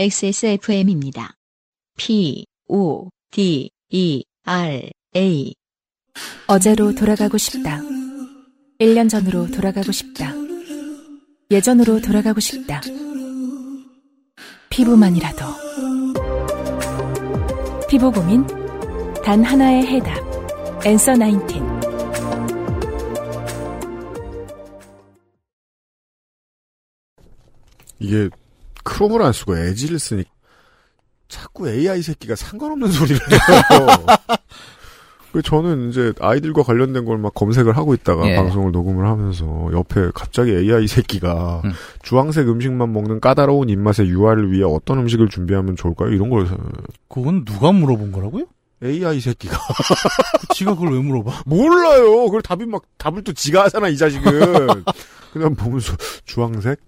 XSFM입니다. P, O, D, E, R, A. 어제로 돌아가고 싶다. 1년 전으로 돌아가고 싶다. 예전으로 돌아가고 싶다. 피부만이라도. 피부 고민? 단 하나의 해답. 엔서 나인틴. 이게 크롬을 안 쓰고 에지를 쓰니 자꾸 AI 새끼가 상관없는 소리를 해요. 그 저는 이제 아이들과 관련된 걸 막 검색을 하고 있다가 예. 방송을 녹음을 하면서 옆에 갑자기 AI 새끼가 음. 주황색 음식만 먹는 까다로운 입맛의 유아를 위해 어떤 음식을 준비하면 좋을까요? 이런 걸 그건 누가 물어본 거라고요? AI 새끼가 지가 그걸 왜 물어봐? 몰라요. 그걸 답이 막 답을 또 지가 하잖아 이 자식은. 그냥 보면서 주황색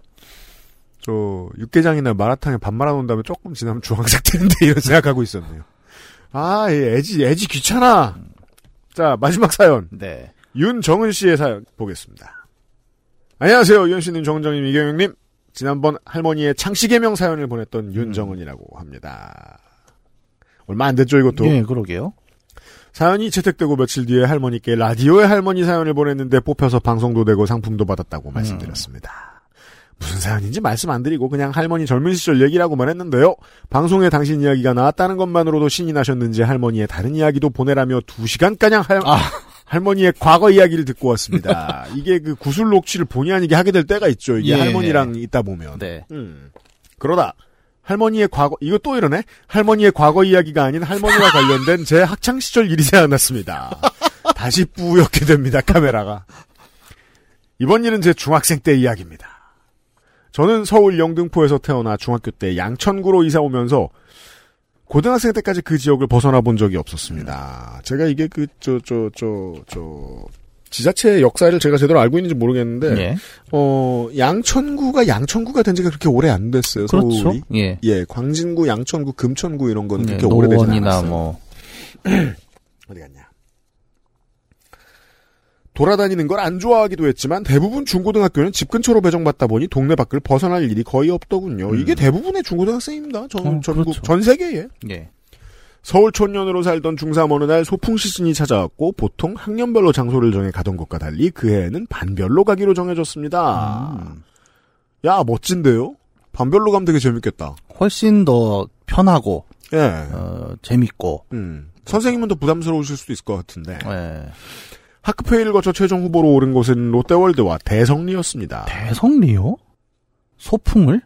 저 육개장이나 마라탕에 밥 말아 놓은 다음에 조금 지나면 주황색 되는데 이런 생각하고 있었네요. 아, 이 애지 애지 귀찮아. 자 마지막 사연 네. 윤정은 씨의 사연 보겠습니다. 안녕하세요 윤 씨님 정정님 이경영님. 지난번 할머니의 창씨개명 사연을 보냈던 윤정은이라고 합니다. 얼마 안 됐죠 이것도. 예, 그러게요. 사연이 채택되고 며칠 뒤에 할머니께 라디오에 할머니 사연을 보냈는데 뽑혀서 방송도 되고 상품도 받았다고 말씀드렸습니다. 무슨 사연인지 말씀 안 드리고 그냥 할머니 젊은 시절 얘기라고만 했는데요. 방송에 당신 이야기가 나왔다는 것만으로도 신이 나셨는지 할머니의 다른 이야기도 보내라며 두 시간가량 할, 아. 할머니의 과거 이야기를 듣고 왔습니다. 이게 그 구슬 녹취를 본의 아니게 하게 될 때가 있죠. 이게 예. 할머니랑 있다 보면. 네. 음. 그러다 할머니의 과거 이거 또 이러네. 할머니의 과거 이야기가 아닌 할머니와 관련된 제 학창 시절 일이 생각났습니다. 다시 뿌옇게 됩니다. 카메라가. 이번 일은 제 중학생 때 이야기입니다. 저는 서울 영등포에서 태어나 중학교 때 양천구로 이사 오면서 고등학생 때까지 그 지역을 벗어나 본 적이 없었습니다. 제가 이게 그 저 저 저 저 지자체의 역사를 제가 제대로 알고 있는지 모르겠는데 예. 어, 양천구가 양천구가 된 지가 그렇게 오래 안 됐어요, 그렇죠. 서울이. 예. 예, 광진구, 양천구, 금천구 이런 건 예, 그렇게 오래되지 노원이나 않았어요. 뭐 어디 갔냐. 돌아다니는 걸 안 좋아하기도 했지만 대부분 중고등학교는 집 근처로 배정받다 보니 동네 밖을 벗어날 일이 거의 없더군요. 이게 대부분의 중고등학생입니다. 전, 음, 전국, 그렇죠. 전 세계에. 예. 서울 촌년으로 살던 중3 어느 날 소풍 시즌이 찾아왔고 보통 학년별로 장소를 정해 가던 것과 달리 그 해에는 반별로 가기로 정해졌습니다. 음. 야 멋진데요? 반별로 가면 되게 재밌겠다. 훨씬 더 편하고 예. 어, 재밌고 음. 선생님은 더 부담스러우실 수도 있을 것 같은데. 예. 학급 회의를 거쳐 최종 후보로 오른 곳은 롯데월드와 대성리였습니다. 대성리요? 소풍을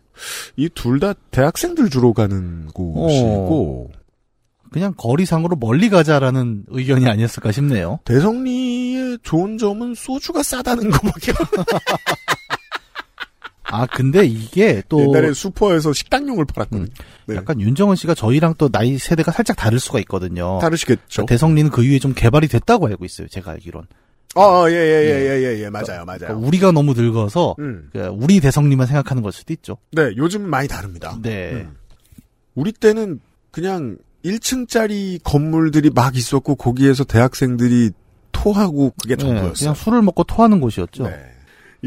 이 둘 다 대학생들 주로 가는 곳이고 그냥 거리상으로 멀리 가자라는 의견이 아니었을까 싶네요. 대성리의 좋은 점은 소주가 싸다는 거밖에. 아 근데 이게 또 옛날에 슈퍼에서 식당용을 팔았거든. 음. 네. 약간 윤정은 씨가 저희랑 또 나이 세대가 살짝 다를 수가 있거든요. 다르시겠죠. 대성리는 그 이후에 좀 개발이 됐다고 알고 있어요. 제가 알기론. 아, 예, 예, 예, 예, 예, 예, 맞아요, 맞아요. 그러니까 우리가 너무 늙어서 음. 그 우리 대성리만 생각하는 걸 수도 있죠. 네, 요즘 많이 다릅니다. 네. 음. 우리 때는 그냥 1층짜리 건물들이 막 있었고 거기에서 대학생들이 토하고 그게 네, 전부였어요. 그냥 술을 먹고 토하는 곳이었죠. 네.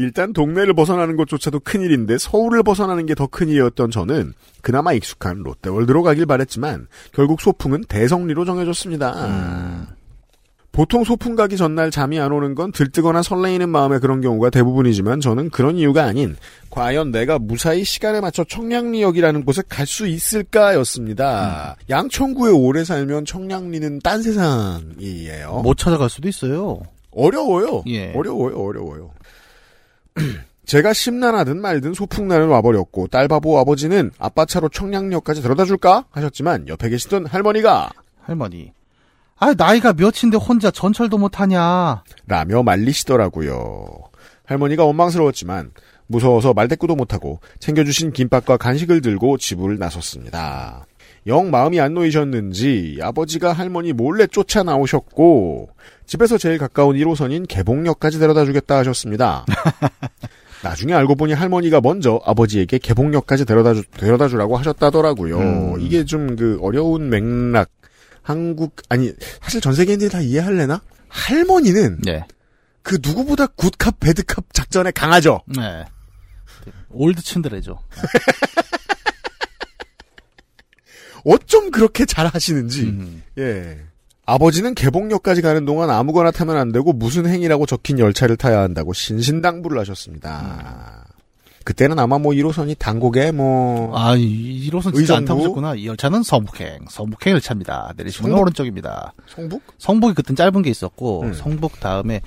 일단 동네를 벗어나는 것조차도 큰일인데 서울을 벗어나는 게 더 큰일이었던 저는 그나마 익숙한 롯데월드로 가길 바랬지만 결국 소풍은 대성리로 정해졌습니다. 음. 보통 소풍 가기 전날 잠이 안 오는 건 들뜨거나 설레이는 마음에 그런 경우가 대부분이지만 저는 그런 이유가 아닌 과연 내가 무사히 시간에 맞춰 청량리역이라는 곳에 갈 수 있을까였습니다. 양천구에 오래 살면 청량리는 딴 세상이에요. 못 찾아갈 수도 있어요. 어려워요. 예. 어려워요, 어려워요. 제가 심란하든 말든 소풍날은 와버렸고 딸바보 아버지는 아빠 차로 청량역까지 데려다 줄까 하셨지만 옆에 계시던 할머니가 할머니. 아 나이가 몇인데 혼자 전철도 못 하냐. 라며 말리시더라고요. 할머니가 원망스러웠지만 무서워서 말대꾸도 못하고 챙겨주신 김밥과 간식을 들고 집을 나섰습니다. 영 마음이 안 놓이셨는지 아버지가 할머니 몰래 쫓아 나오셨고 집에서 제일 가까운 1호선인 개봉역까지 데려다 주겠다 하셨습니다. 나중에 알고 보니 할머니가 먼저 아버지에게 개봉역까지 데려다, 주, 데려다 주라고 하셨다더라고요. 음. 이게 좀 그 어려운 맥락. 한국, 아니, 사실 전 세계인들이 다 이해할래나? 할머니는 네. 그 누구보다 good cop, bad cop 작전에 강하죠. 네. old 츤데레죠. 어쩜 그렇게 잘 하시는지. 음. 예. 아버지는 개봉역까지 가는 동안 아무거나 타면 안 되고 무슨 행이라고 적힌 열차를 타야 한다고 신신당부를 하셨습니다. 그때는 아마 뭐 1호선이 단곡에 뭐 아, 이 1호선 진짜 안 의정부? 타보셨구나. 이 열차는 서북행, 서북행 열차입니다. 내리시면 성북? 오른쪽입니다. 성북? 성북이 그땐 짧은 게 있었고, 음. 성북 다음에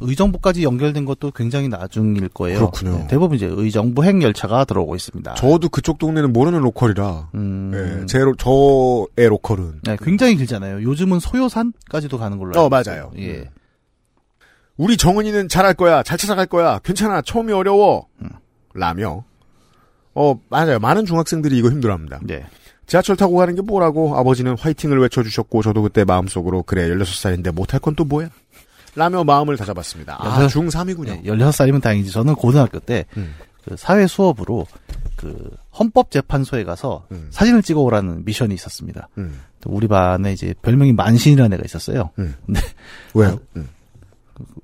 의정부까지 연결된 것도 굉장히 나중일 거예요. 그렇군요. 네, 대부분 이제 의정부 행 열차가 들어오고 있습니다. 저도 그쪽 동네는 모르는 로컬이라. 음, 예, 제 로, 저의 로컬은 네, 굉장히 길잖아요. 요즘은 소요산까지도 가는 걸로. 어, 알고 맞아요. 있어요. 예. 우리 정은이는 잘할 거야. 잘 찾아갈 거야. 괜찮아. 처음이 어려워. 음. 라며. 어, 맞아요. 많은 중학생들이 이거 힘들어합니다. 네. 지하철 타고 가는 게 뭐라고 아버지는 화이팅을 외쳐주셨고 저도 그때 마음속으로 그래 16살인데 못할 건 또 뭐야? 라며 마음을 다잡았습니다. 아, 여섯- 중3이군요. 네, 16살이면 다행이지. 저는 고등학교 때, 음. 그 사회 수업으로, 그, 헌법재판소에 가서 음. 사진을 찍어 오라는 미션이 있었습니다. 음. 우리 반에 이제 별명이 만신이라는 애가 있었어요. 음. 근데 왜요? 음.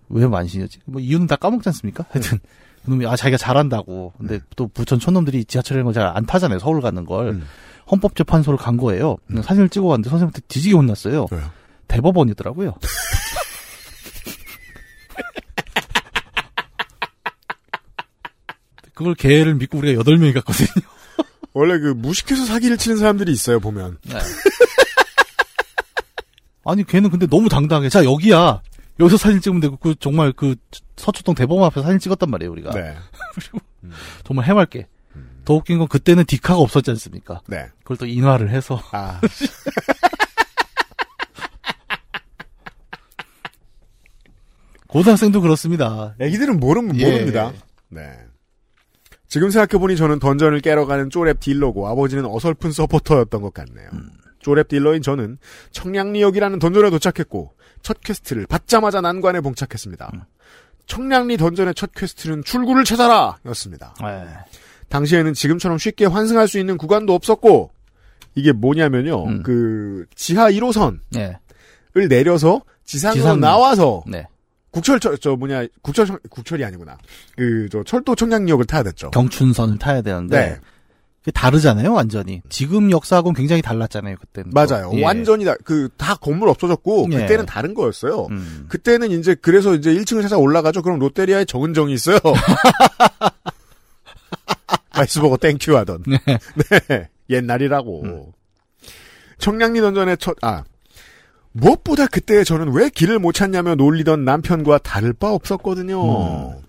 왜 만신이었지? 뭐 이유는 다 까먹지 않습니까? 하여튼 그놈이 아 자기가 잘한다고. 근데 또 부천 촌놈들이 지하철이라는 걸잘안 타잖아요. 서울 가는 걸. 음. 헌법재판소를 간 거예요. 사진을 찍어 왔는데 선생님한테 뒤지게 혼났어요. 왜요? 대법원이더라고요. 그걸 개를 믿고 우리가 여덟 명이 갔거든요. 원래 그 무식해서 사기를 치는 사람들이 있어요, 보면. 아니 걔는 근데 너무 당당해. 자 여기야. 여기서 사진 찍으면 되고 그 정말 그 서초동 대법원 앞에서 사진 찍었단 말이에요 우리가. 네. 정말 해맑게. 더 웃긴 건 그때는 디카가 없었지 않습니까? 네. 그걸 또 인화를 해서 아. 고등학생도 그렇습니다. 애기들은 모르면 예. 모릅니다. 네. 지금 생각해보니 저는 던전을 깨러 가는 쪼랩 딜러고 아버지는 어설픈 서포터였던 것 같네요. 쪼랩 딜러인 저는 청량리역이라는 dungeon에 도착했고 첫 quest를 받자마자 난관에 봉착했습니다. 청량리 dungeon의 첫 quest는 출구를 찾아라 였습니다. 네. 당시에는 지금처럼 쉽게 환승할 수 있는 구간도 없었고 이게 뭐냐면요. 음. 그 지하 1호선을 네. 내려서 지상으로 지상. 나와서 네. 국철 저, 저 뭐냐 국철 청- 국철이 아니구나. 그 저 철도 청량역을 타야 됐죠. 경춘선을 타야 되는데 네. 그게 다르잖아요, 완전히. 지금 역사하고는 굉장히 달랐잖아요, 그때는. 또. 맞아요. 예. 완전히 다그다 건물 없어졌고 예. 그때는 다른 거였어요. 음. 그때는 이제 그래서 이제 1층을 찾아 올라가죠. 그럼 롯데리아에 정은정이 있어요. 아이스버거 땡큐 하던. 네. 네. 옛날이라고. 음. 청량리 던전의 첫, 아. 무엇보다 그때 저는 왜 길을 못 찾냐며 놀리던 남편과 다를 바 없었거든요. 음.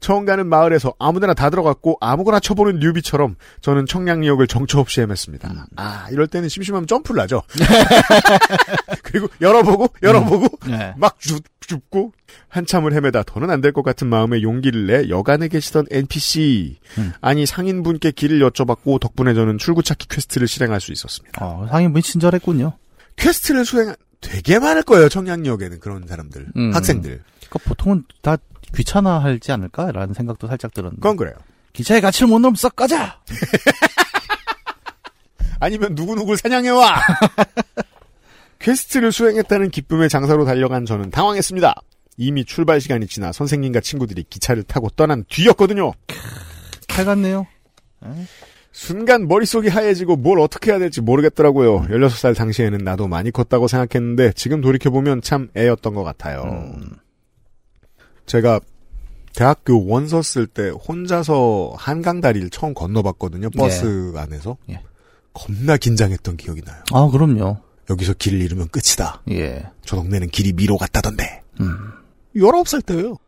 처음 가는 마을에서 아무데나 다 들어갔고 아무거나 쳐보는 newbie처럼 저는 청량리역을 정처 없이 헤맸습니다. 음. 아, 이럴 때는 심심하면 점프를 하죠. 그리고 열어보고, 열어보고, 네. 막 줍, 줍고, 한참을 헤매다 더는 안 될 것 같은 마음에 용기를 내 역 안에 계시던 NPC, 음. 아니 상인분께 길을 여쭤봤고 덕분에 저는 출구 찾기 quest를 실행할 수 있었습니다. 어, 상인분이 친절했군요. quest를 수행, 되게 많을 거예요, 청량역에는 그런 사람들, 음. 학생들. 그러니까 보통은 다 귀찮아하지 않을까라는 생각도 살짝 들었는데. 그건 그래요. 기차의 가치를 못 넘어 썩 가자! 아니면 누구누구를 사냥해와! quest를 수행했다는 기쁨의 장사로 달려간 저는 당황했습니다. 이미 출발 시간이 지나 선생님과 친구들이 기차를 타고 떠난 뒤였거든요. 칼 같네요. 순간 머릿속이 하얘지고 뭘 어떻게 해야 될지 모르겠더라고요. 16살 당시에는 나도 많이 컸다고 생각했는데 지금 돌이켜보면 참 애였던 것 같아요. 음. 제가 대학교 원서 쓸 때 혼자서 한강 다리를 처음 건너봤거든요. 버스 안에서. 예. 겁나 긴장했던 기억이 나요. 아, 그럼요. 여기서 길을 잃으면 끝이다. 예. 저 동네는 길이 미로 같다던데. 음. 19살 때예요.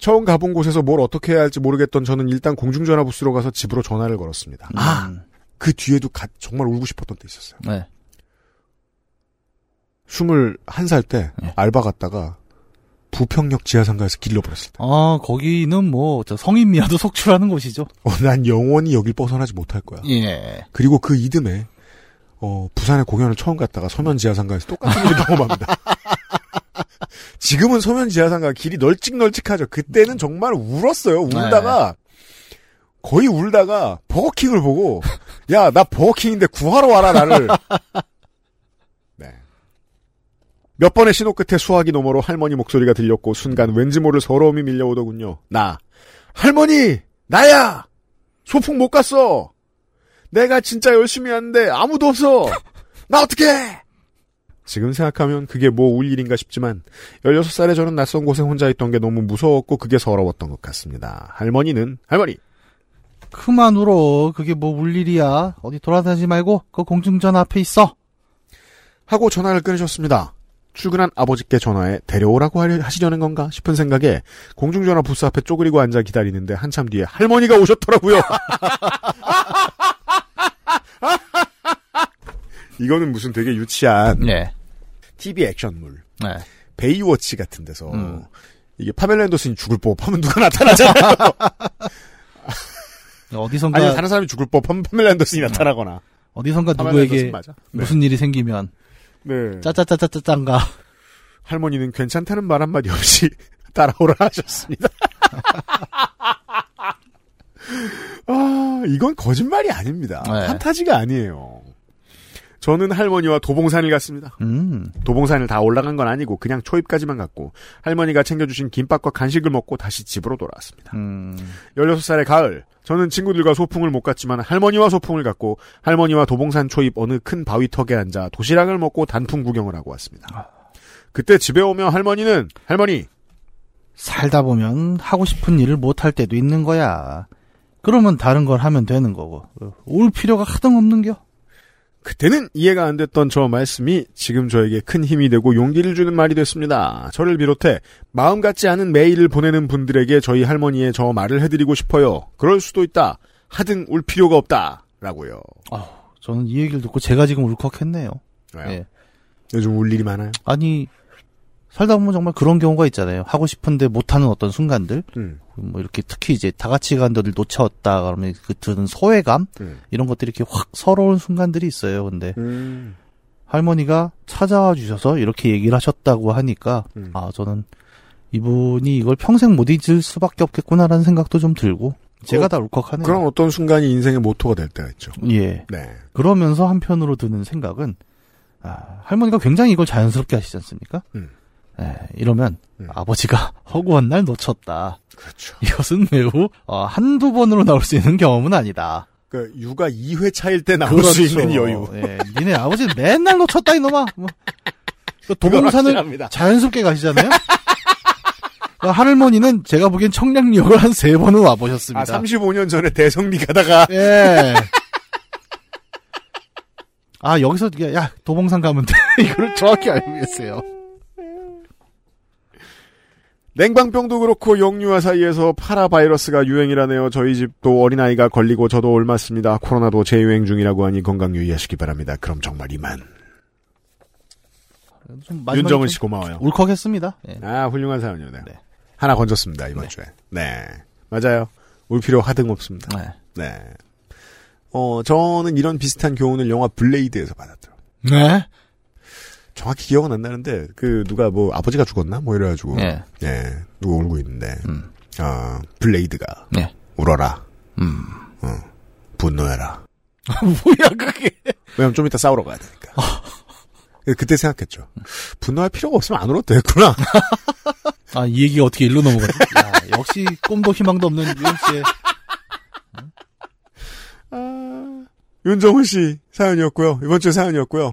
처음 가본 곳에서 뭘 어떻게 해야 할지 모르겠던 저는 일단 공중전화 부스로 가서 집으로 전화를 걸었습니다. 아, 음. 그 뒤에도 가- 정말 울고 싶었던 때 있었어요. 네. 21살 때 네. 알바 갔다가 부평역 지하상가에서 길 잃어버렸을 때. 아, 거기는 뭐, 저 성인 미아도 속출하는 곳이죠. 어, 난 영원히 여길 벗어나지 못할 거야. 예. 그리고 그 이듬해 어, 부산에 공연을 처음 갔다가 서면 지하상가에서 똑같은 일을 경험합니다. 지금은 서면 지하상가 길이 널찍널찍하죠. 그때는 정말 울었어요. 울다가 거의 울다가 버거킹을 보고 야 나 버거킹인데 구하러 와라 나를. 네. 몇 번의 신호 끝에 수화기 너머로 할머니 목소리가 들렸고 순간 왠지 모를 서러움이 밀려오더군요. 나 할머니 나야 소풍 못 갔어. 내가 진짜 열심히 하는데 아무도 없어. 나 어떡해! 지금 생각하면 그게 뭐울 일인가 싶지만 16살에 저는 낯선 곳에 혼자 있던 게 너무 무서웠고 그게 서러웠던 것 같습니다. 할머니는 할머니 그만 울어. 그게 뭐 울 일이야. 어디 돌아다니지 말고 그 공중전화 앞에 있어. 하고 전화를 끊으셨습니다. 출근한 아버지께 전화해 데려오라고 하려- 하시려는 건가 싶은 생각에 공중전화 부스 앞에 쪼그리고 앉아 기다리는데 한참 뒤에 할머니가 오셨더라고요. 이거는 무슨 되게 유치한 네. TV 액션물, 네. 베이워치 같은 데서 음. 이게 파멜라 앤더슨이 죽을 법하면 누가 나타나잖아요. 어디선가 아니 다른 사람이 죽을 법하면 파멜라 앤더슨이 나타나거나. 어디선가 파멜라 앤더슨 누구에게. 네. 무슨 일이 생기면 네. 짜짜짜짜짜짠가 할머니는 괜찮다는 말 한마디 없이 따라오라 하셨습니다. 아, 이건 거짓말이 아닙니다. 네. 판타지가 아니에요. 저는 할머니와 도봉산을 갔습니다. 음. 도봉산을 다 올라간 건 아니고 그냥 초입까지만 갔고 할머니가 챙겨주신 김밥과 간식을 먹고 다시 집으로 돌아왔습니다. 음. 16살의 가을, 저는 친구들과 소풍을 못 갔지만 할머니와 소풍을 갔고 할머니와 도봉산 초입 어느 큰 바위 턱에 앉아 도시락을 먹고 단풍 구경을 하고 왔습니다. 그때 집에 오면 할머니는 할머니 살다 보면 하고 싶은 일을 못 할 때도 있는 거야. 그러면 다른 걸 하면 되는 거고. 올 필요가 하등 없는겨. 그때는 이해가 안 됐던 저 말씀이 지금 저에게 큰 힘이 되고 용기를 주는 말이 됐습니다. 저를 비롯해 마음 같지 않은 메일을 보내는 분들에게 저희 할머니의 저 말을 해드리고 싶어요. 그럴 수도 있다. 하등 울 필요가 없다. 라고요. 저는 이 얘기를 듣고 제가 지금 울컥했네요. 왜요? 예. 요즘 울 일이 많아요. 아니 살다 보면 정말 그런 경우가 있잖아요. 하고 싶은데 못하는 어떤 순간들, 음, 뭐 이렇게 특히 이제 다 같이 간 데를 놓쳤다 그러면 그 드는 소외감 음. 이런 것들이 이렇게 확 서러운 순간들이 있어요. 근데 음, 할머니가 찾아와 주셔서 이렇게 얘기를 하셨다고 하니까 음. 아 저는 이분이 이걸 평생 못 잊을 수밖에 없겠구나라는 생각도 좀 들고 제가 어, 다 울컥하네요. 그런 어떤 순간이 인생의 모토가 될 때가 있죠. 예. 네. 그러면서 한편으로 드는 생각은 아, 할머니가 굉장히 이걸 자연스럽게 하시지 않습니까? 음. 예, 이러면 음. 아버지가 허구한 날 놓쳤다. 그렇죠. 이것은 매우 어, 한두 번으로 나올 수 있는 경험은 아니다. 그 육아 2회 차일 때 나올 수 있는 여유. 예, 니네 아버지 맨날 놓쳤다 이놈아. 뭐. 그 확실합니다. 자연스럽게 가시잖아요. 그 할머니는 제가 보기엔 청량리역을 한 세 번은 아, 와보셨습니다. 35년 전에 대성리 가다가 예. 아 여기서 야 도봉산 가면 돼 이거를 정확히 알고 계세요. 냉방병도 그렇고 영유아 사이에서 파라바이러스가 유행이라네요. 저희 집도 어린아이가 걸리고 저도 옮았습니다. 코로나도 재유행 중이라고 하니 건강 유의하시기 바랍니다. 그럼 정말 이만. 윤정은 좀씨 고마워요. 울컥했습니다. 예. 아, 훌륭한 사연이네요. 네. 하나 건졌습니다, 이번 네. 주에. 네. 맞아요. 울 필요 하등 없습니다. 네. 네. 어, 저는 이런 비슷한 교훈을 영화 블레이드에서 받았더라고요. 네. 정확히 기억은 안 나는데, 그, 누가 뭐, 아버지가 죽었나? 뭐 이래가지고. 예. 예, 누가 울고 있는데, 음. 아, 블레이드가. 네. 울어라. 음. 분노해라. 뭐야 그게? 왜냐면 좀 이따 싸우러 가야 되니까. 그때 생각했죠. 분노할 필요가 없으면 안 울어도 되겠구나. 아 이 얘기가 어떻게 일로 넘어가지? 야, 역시 꿈도 희망도 없는 유영 씨의 아, 윤정훈 씨 사연이었고요. 이번 주 사연이었고요.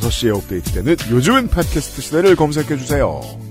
5시에 업데이트되는 요즘은 팟캐스트 시대를 검색해주세요.